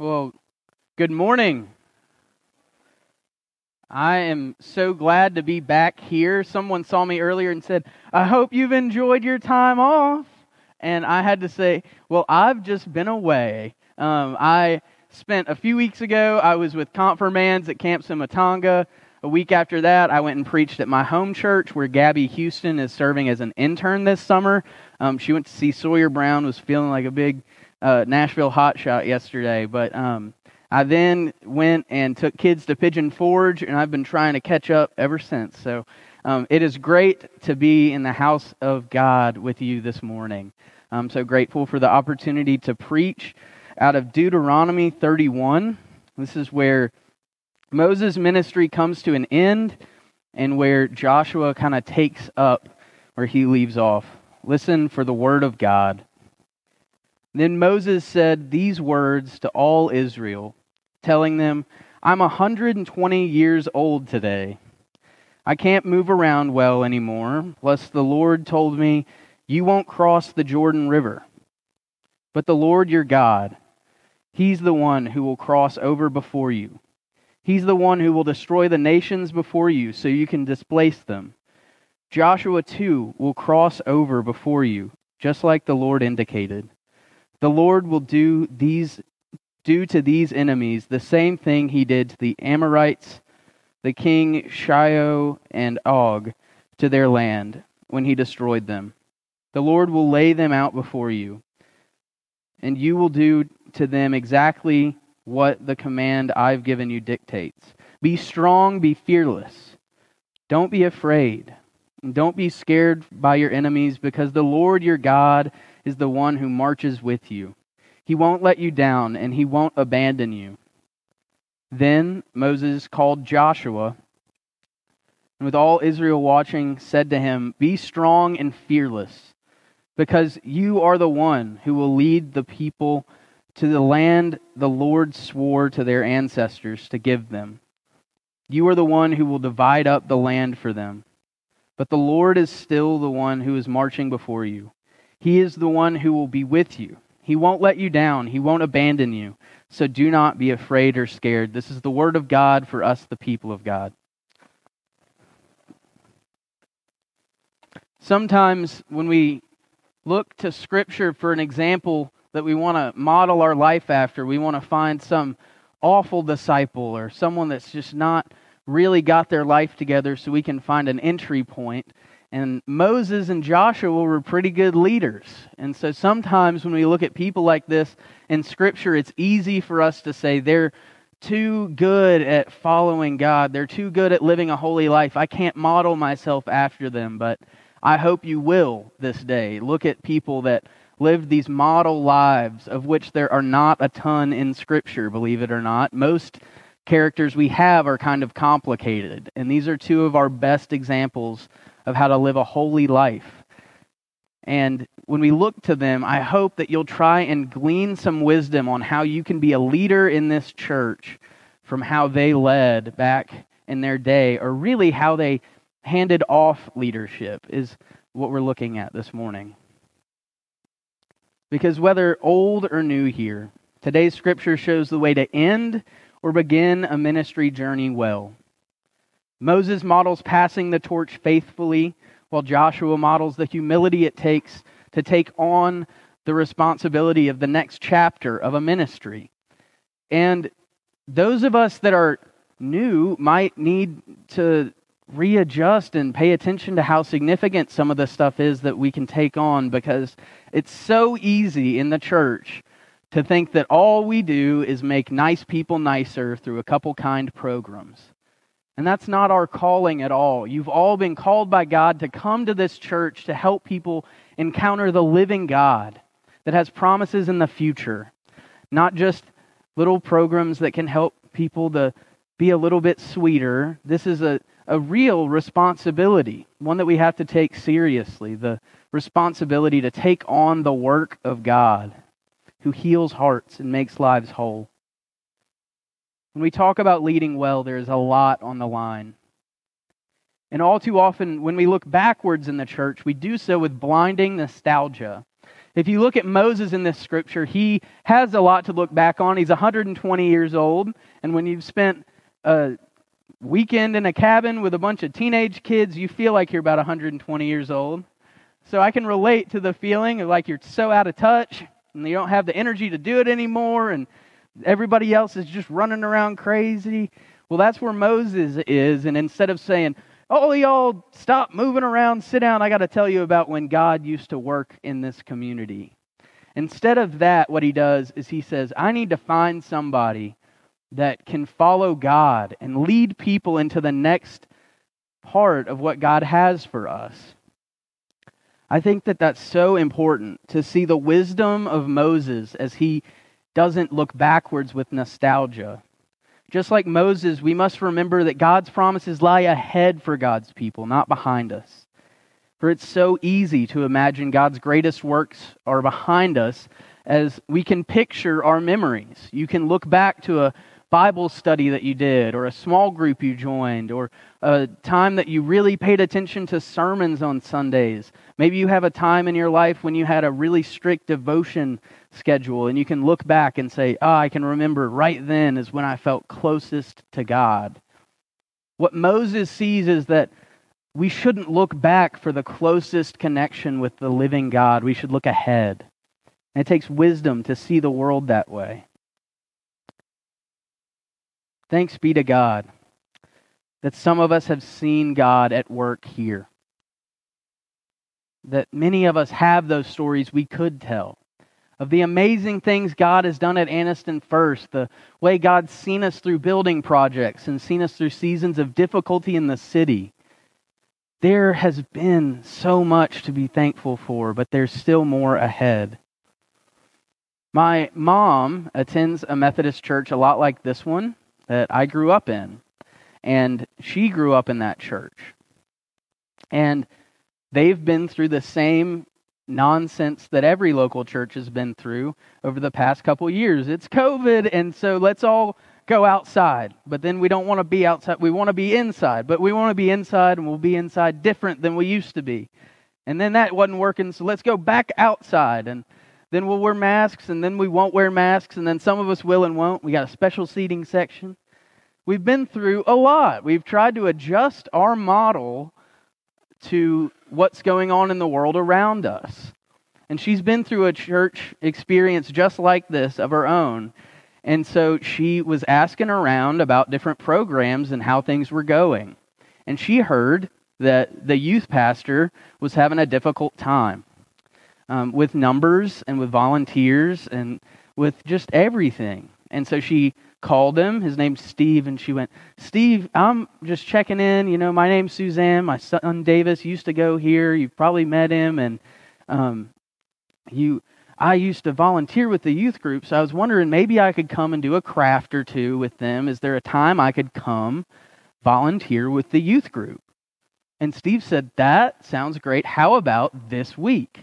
Well, good morning. I am so glad to be back here. Someone saw me earlier and said, I hope you've enjoyed your time off. And I had to say, Well, I've just been away. Um, I spent a few weeks ago, I was with confirmands at Camp Sumatanga. A week after that, I went and preached at my home church where Gabby Houston is serving as an intern this summer. Um, she went to see Sawyer Brown, was feeling like a big uh, Nashville hotshot yesterday, but um, I then went and took kids to Pigeon Forge, and I've been trying to catch up ever since. So um, it is great to be in the house of God with you this morning. I'm so grateful for the opportunity to preach out of Deuteronomy 31. This is where Moses' ministry comes to an end and where Joshua kind of takes up where he leaves off. Listen for the word of God. Then Moses said these words to all Israel, telling them, I'm 120 years old today. I can't move around well anymore, lest the Lord told me, You won't cross the Jordan River. But the Lord your God, He's the one who will cross over before you. He's the one who will destroy the nations before you so you can displace them. Joshua too will cross over before you, just like the Lord indicated. The Lord will do these do to these enemies the same thing he did to the Amorites, the king Sihon and Og, to their land when he destroyed them. The Lord will lay them out before you, and you will do to them exactly what the command I've given you dictates. Be strong, be fearless. Don't be afraid. Don't be scared by your enemies because the Lord your God is the one who marches with you. He won't let you down, and he won't abandon you. Then Moses called Joshua, and with all Israel watching, said to him, Be strong and fearless, because you are the one who will lead the people to the land the Lord swore to their ancestors to give them. You are the one who will divide up the land for them. But the Lord is still the one who is marching before you. He is the one who will be with you. He won't let you down. He won't abandon you. So do not be afraid or scared. This is the word of God for us, the people of God. Sometimes when we look to Scripture for an example that we want to model our life after, we want to find some awful disciple or someone that's just not really got their life together so we can find an entry point. And Moses and Joshua were pretty good leaders. And so sometimes when we look at people like this in Scripture, it's easy for us to say they're too good at following God. They're too good at living a holy life. I can't model myself after them, but I hope you will this day. Look at people that lived these model lives, of which there are not a ton in Scripture, believe it or not. Most characters we have are kind of complicated, and these are two of our best examples of how to live a holy life. And when we look to them, I hope that you'll try and glean some wisdom on how you can be a leader in this church from how they led back in their day, or really how they handed off leadership, is what we're looking at this morning. Because whether old or new here, today's scripture shows the way to end or begin a ministry journey well. Moses models passing the torch faithfully, while Joshua models the humility it takes to take on the responsibility of the next chapter of a ministry. And those of us that are new might need to readjust and pay attention to how significant some of the stuff is that we can take on because it's so easy in the church to think that all we do is make nice people nicer through a couple kind programs. And that's not our calling at all. You've all been called by God to come to this church to help people encounter the living God that has promises in the future, not just little programs that can help people to be a little bit sweeter. This is a, a real responsibility, one that we have to take seriously the responsibility to take on the work of God who heals hearts and makes lives whole. When we talk about leading well, there is a lot on the line. And all too often, when we look backwards in the church, we do so with blinding nostalgia. If you look at Moses in this scripture, he has a lot to look back on. He's 120 years old, and when you've spent a weekend in a cabin with a bunch of teenage kids, you feel like you're about 120 years old. So I can relate to the feeling of like you're so out of touch and you don't have the energy to do it anymore, and everybody else is just running around crazy. Well, that's where Moses is, and instead of saying, Oh, y'all, stop moving around, sit down, I got to tell you about when God used to work in this community. Instead of that, what he does is he says, I need to find somebody that can follow God and lead people into the next part of what God has for us. I think that that's so important to see the wisdom of Moses as he doesn't look backwards with nostalgia. Just like Moses, we must remember that God's promises lie ahead for God's people, not behind us. For it's so easy to imagine God's greatest works are behind us as we can picture our memories. You can look back to a Bible study that you did, or a small group you joined, or a time that you really paid attention to sermons on Sundays. Maybe you have a time in your life when you had a really strict devotion schedule, and you can look back and say, Oh, I can remember right then is when I felt closest to God. What Moses sees is that we shouldn't look back for the closest connection with the living God. We should look ahead. And it takes wisdom to see the world that way. Thanks be to God that some of us have seen God at work here. That many of us have those stories we could tell of the amazing things God has done at Anniston First, the way God's seen us through building projects and seen us through seasons of difficulty in the city. There has been so much to be thankful for, but there's still more ahead. My mom attends a Methodist church a lot like this one that I grew up in. And she grew up in that church. And they've been through the same nonsense that every local church has been through over the past couple years. It's COVID, and so let's all go outside. But then we don't want to be outside. We want to be inside, but we want to be inside, and we'll be inside different than we used to be. And then that wasn't working, so let's go back outside. And then we'll wear masks, and then we won't wear masks, and then some of us will and won't. We got a special seating section. We've been through a lot. We've tried to adjust our model to what's going on in the world around us. And she's been through a church experience just like this of her own. And so she was asking around about different programs and how things were going. And she heard that the youth pastor was having a difficult time um, with numbers and with volunteers and with just everything. And so she called him. His name's Steve. And she went, Steve, I'm just checking in. You know, my name's Suzanne. My son Davis used to go here. You've probably met him. And um, you. I used to volunteer with the youth group, so I was wondering maybe I could come and do a craft or two with them. Is there a time I could come volunteer with the youth group? And Steve said, That sounds great. How about this week?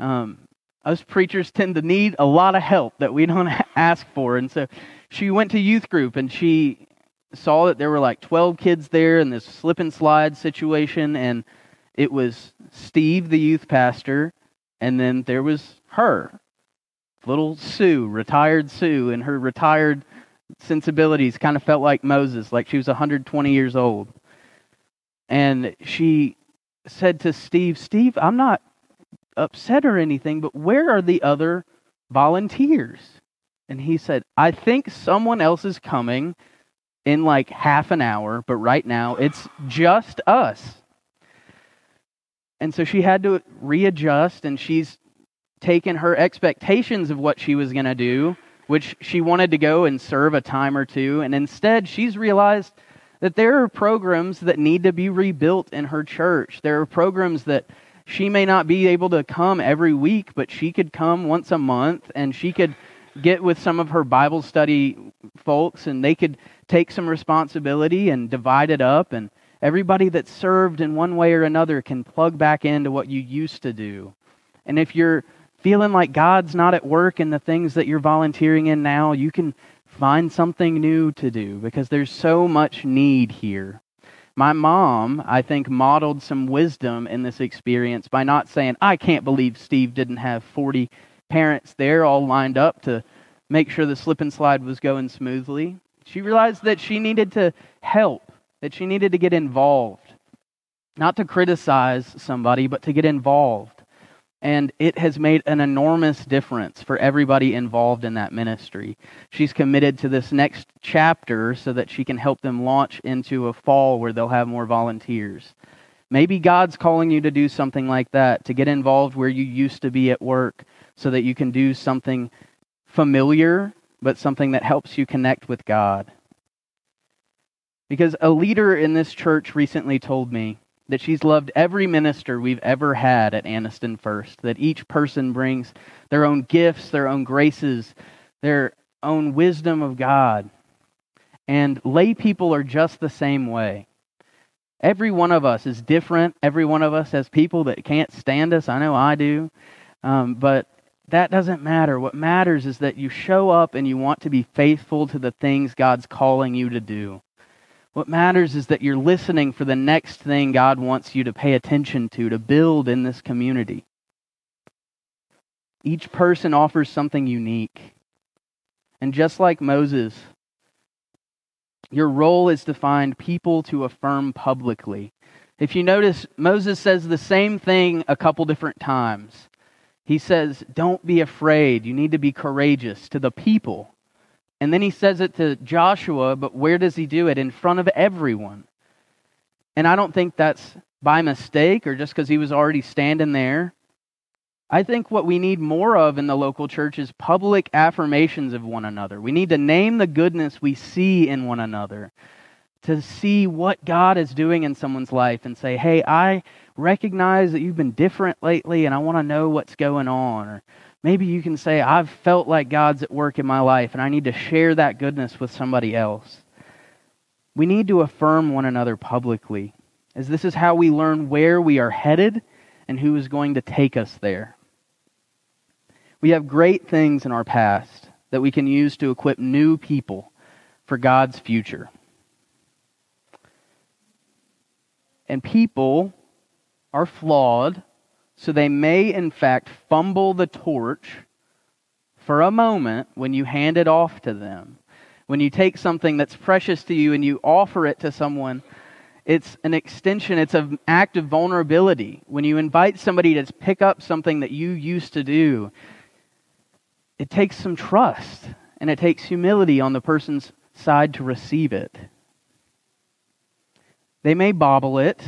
Um, us preachers tend to need a lot of help that we don't ask for. And so she went to youth group and she saw that there were like 12 kids there in this slip and slide situation. And it was Steve, the youth pastor, and then there was her, little Sue, retired Sue, and her retired sensibilities kind of felt like Moses, like she was 120 years old. And she said to Steve, Steve, I'm not upset or anything, but where are the other volunteers? And he said, I think someone else is coming in like half an hour, but right now it's just us. And so she had to readjust, and she's taken her expectations of what she was going to do, which she wanted to go and serve a time or two, and instead she's realized that there are programs that need to be rebuilt in her church. There are programs that she may not be able to come every week, but she could come once a month and she could get with some of her Bible study folks and they could take some responsibility and divide it up and everybody that served in one way or another can plug back into what you used to do. And if you're feeling like God's not at work in the things that you're volunteering in now, you can find something new to do because there's so much need here. My mom, I think, modeled some wisdom in this experience by not saying, I can't believe Steve didn't have 40 parents there all lined up to make sure the slip and slide was going smoothly. She realized that she needed to help, that she needed to get involved. Not to criticize somebody, but to get involved and it has made an enormous difference for everybody involved in that ministry. She's committed to this next chapter so that she can help them launch into a fall where they'll have more volunteers. Maybe God's calling you to do something like that, to get involved where you used to be at work so that you can do something familiar, but something that helps you connect with God. Because a leader in this church recently told me that she's loved every minister we've ever had at Anniston First, that each person brings their own gifts, their own graces, their own wisdom of God. And lay people are just the same way. Every one of us is different. Every one of us has people that can't stand us. I know I do. Um, but that doesn't matter. What matters is that you show up and you want to be faithful to the things God's calling you to do. What matters is that you're listening for the next thing God wants you to pay attention to, to build in this community. Each person offers something unique. And just like Moses, your role is to find people to affirm publicly. If you notice, Moses says the same thing a couple different times. He says, Don't be afraid. You need to be courageous to the people. And then he says it to Joshua, but where does he do it? In front of everyone. And I don't think that's by mistake or just because he was already standing there. I think what we need more of in the local church is public affirmations of one another. We need to name the goodness we see in one another, to see what God is doing in someone's life and say, hey, I recognize that you've been different lately and I want to know what's going on. Or Maybe you can say, I've felt like God's at work in my life and I need to share that goodness with somebody else. We need to affirm one another publicly, as this is how we learn where we are headed and who is going to take us there. We have great things in our past that we can use to equip new people for God's future. And people are flawed so they may, in fact, fumble the torch for a moment when you hand it off to them. When you take something that's precious to you and you offer it to someone, it's an extension, it's an act of vulnerability. When you invite somebody to pick up something that you used to do, it takes some trust and it takes humility on the person's side to receive it. They may bobble it,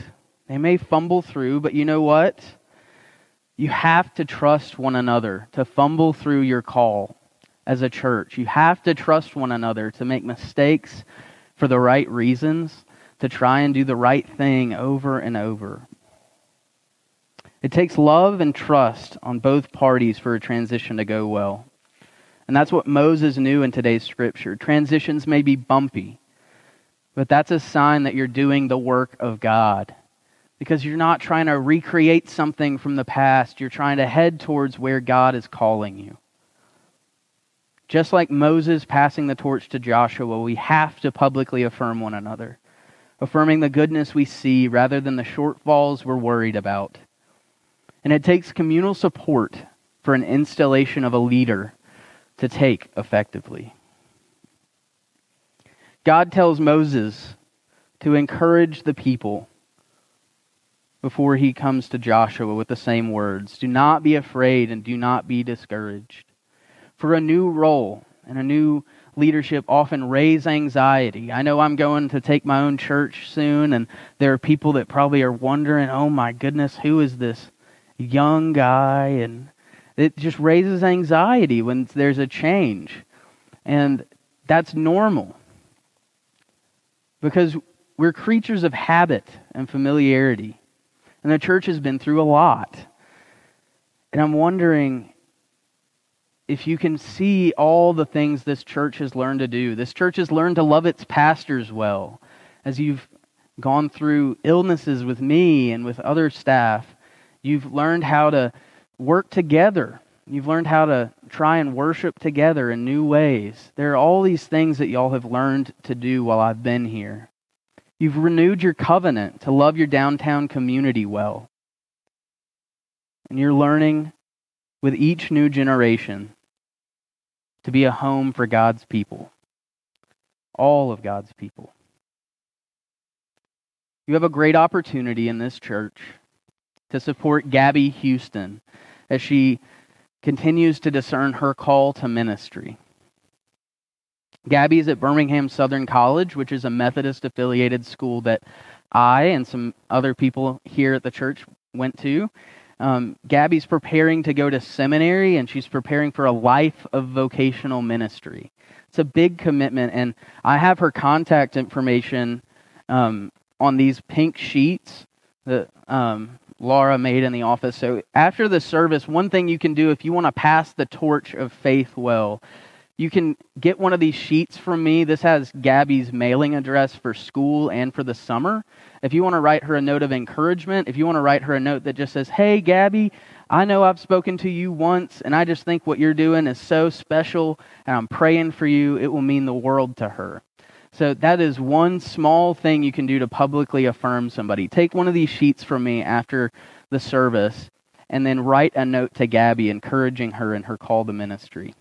they may fumble through, but you know what? You have to trust one another to fumble through your call as a church. You have to trust one another to make mistakes for the right reasons, to try and do the right thing over and over. It takes love and trust on both parties for a transition to go well. And that's what Moses knew in today's scripture. Transitions may be bumpy, but that's a sign that you're doing the work of God because you're not trying to recreate something from the past. You're trying to head towards where God is calling you. Just like Moses passing the torch to Joshua, we have to publicly affirm one another, affirming the goodness we see rather than the shortfalls we're worried about. And it takes communal support for an installation of a leader to take effectively. God tells Moses to encourage the people before he comes to Joshua with the same words Do not be afraid and do not be discouraged. For a new role and a new leadership often raise anxiety. I know I'm going to take my own church soon, and there are people that probably are wondering, oh my goodness, who is this young guy? And it just raises anxiety when there's a change. And that's normal because we're creatures of habit and familiarity. And the church has been through a lot. And I'm wondering if you can see all the things this church has learned to do. This church has learned to love its pastors well. As you've gone through illnesses with me and with other staff, you've learned how to work together. You've learned how to try and worship together in new ways. There are all these things that y'all have learned to do while I've been here. You've renewed your covenant to love your downtown community well. And you're learning with each new generation to be a home for God's people, all of God's people. You have a great opportunity in this church to support Gabby Houston as she continues to discern her call to ministry. Gabby is at Birmingham Southern College, which is a Methodist affiliated school that I and some other people here at the church went to. Um, Gabby's preparing to go to seminary and she's preparing for a life of vocational ministry. It's a big commitment, and I have her contact information um, on these pink sheets that um, Laura made in the office. So after the service, one thing you can do if you want to pass the torch of faith well, you can get one of these sheets from me. This has Gabby's mailing address for school and for the summer. If you want to write her a note of encouragement, if you want to write her a note that just says, Hey, Gabby, I know I've spoken to you once, and I just think what you're doing is so special, and I'm praying for you, it will mean the world to her. So that is one small thing you can do to publicly affirm somebody. Take one of these sheets from me after the service and then write a note to Gabby encouraging her in her call to ministry.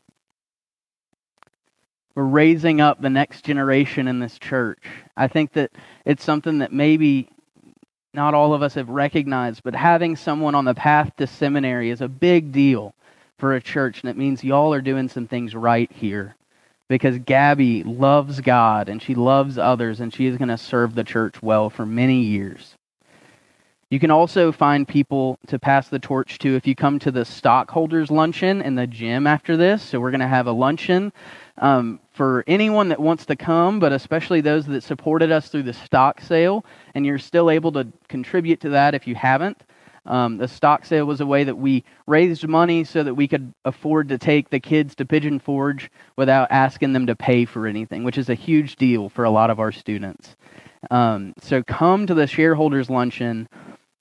We're raising up the next generation in this church. I think that it's something that maybe not all of us have recognized, but having someone on the path to seminary is a big deal for a church, and it means y'all are doing some things right here because Gabby loves God and she loves others and she is going to serve the church well for many years. You can also find people to pass the torch to if you come to the stockholders luncheon in the gym after this. So we're going to have a luncheon um, for anyone that wants to come, but especially those that supported us through the stock sale, and you're still able to contribute to that if you haven't. Um, the stock sale was a way that we raised money so that we could afford to take the kids to Pigeon Forge without asking them to pay for anything, which is a huge deal for a lot of our students. Um, so come to the shareholders luncheon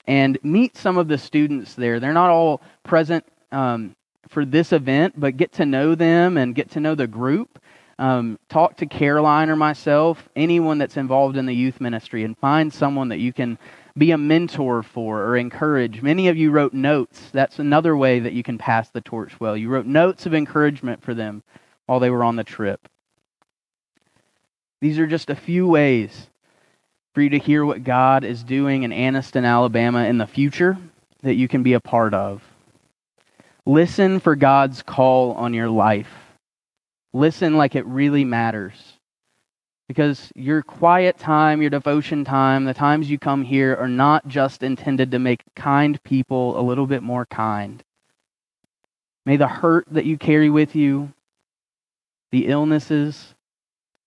and meet some of the students there. They're not all present um, for this event, but get to know them and get to know the group. Um, talk to Caroline or myself, anyone that's involved in the youth ministry, and find someone that you can be a mentor for or encourage. Many of you wrote notes. That's another way that you can pass the torch well. You wrote notes of encouragement for them while they were on the trip. These are just a few ways for you to hear what God is doing in Anniston, Alabama in the future that you can be a part of. Listen for God's call on your life. Listen like it really matters. Because your quiet time, your devotion time, the times you come here are not just intended to make kind people a little bit more kind. May the hurt that you carry with you, the illnesses,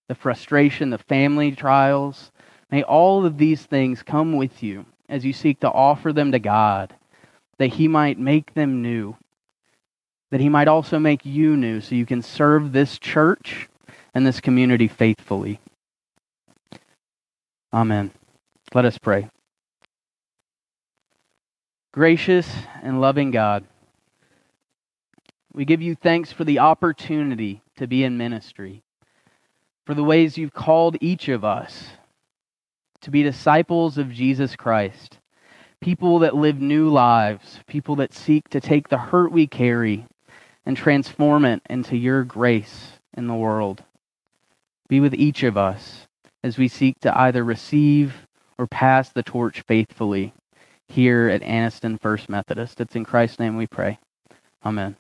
the frustration, the family trials, may all of these things come with you as you seek to offer them to God, that He might make them new, that He might also make you new so you can serve this church and this community faithfully. Amen. Let us pray. Gracious and loving God, we give you thanks for the opportunity to be in ministry, for the ways you've called each of us to be disciples of Jesus Christ, people that live new lives, people that seek to take the hurt we carry and transform it into your grace in the world. Be with each of us as we seek to either receive or pass the torch faithfully here at Anniston First Methodist. It's in Christ's name we pray. Amen.